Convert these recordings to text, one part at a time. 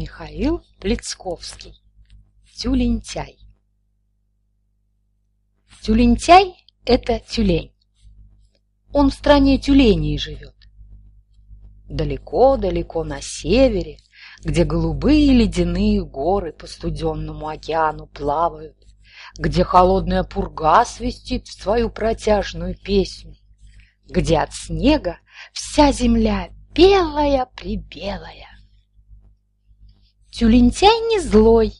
Михаил Плецковский Тюлентяй Тюлентяй – это тюлень. Он в стране тюленей живет. Далеко-далеко на севере, где голубые ледяные горы по студенному океану плавают, где холодная пурга свистит в свою протяжную песню, где от снега вся земля белая-прибелая. Тюлентяй не злой,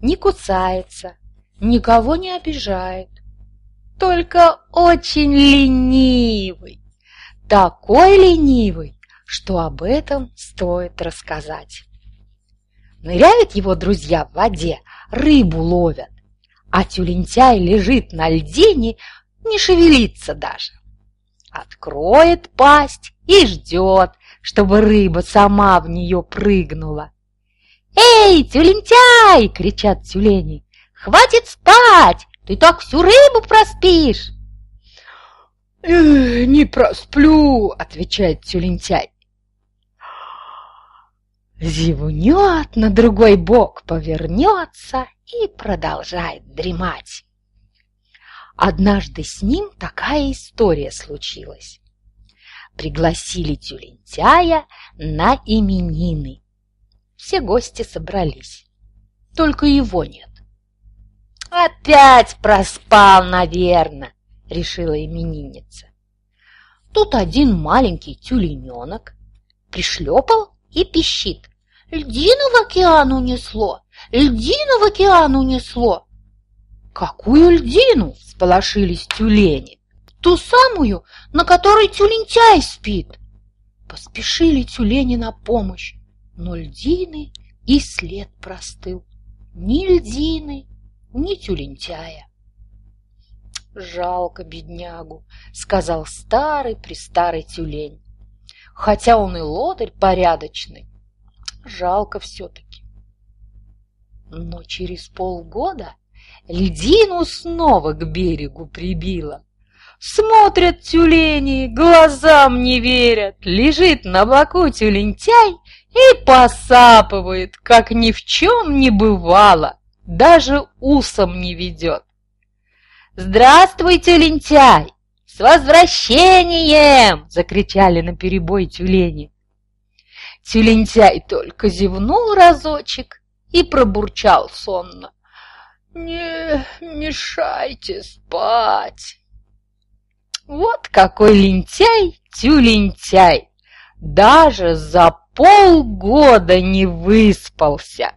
не кусается, никого не обижает, только очень ленивый, такой ленивый, что об этом стоит рассказать. Ныряют его друзья в воде, рыбу ловят, а тюлентяй лежит на льдине, не шевелится даже. Откроет пасть и ждет, чтобы рыба сама в нее прыгнула. «Эй, тюлентяй!» — кричат тюлени. «Хватит спать! Ты так всю рыбу проспишь!» «Э, «Не просплю!» — отвечает тюлентяй. Зевнет, на другой бок повернется и продолжает дремать. Однажды с ним такая история случилась. Пригласили тюлентяя на именины. Все гости собрались, только его нет. «Опять проспал, наверное», — решила именинница. Тут один маленький тюлененок пришлепал и пищит. «Льдину в океан унесло! Льдину в океан унесло!» «Какую льдину?» — сполошились тюлени. «Ту самую, на которой тюлентяй спит!» Поспешили тюлени на помощь, но льдины и след простыл. Ни льдины, ни тюлентяя. «Жалко беднягу», — сказал старый-престарый тюлень. «Хотя он и лодырь порядочный, жалко все-таки». Но через полгода льдину снова к берегу прибило. Смотрят тюлени, глазам не верят, лежит на боку тюлентяй и посапывает, как ни в чем не бывало, даже усом не ведет. «Здравствуйте, лентяй! С возвращением!» — закричали наперебой тюлени. Тюлентяй только зевнул разочек и пробурчал сонно. «Не мешайте спать!» Вот какой лентяй тюлентяй! Даже за полгода не выспался.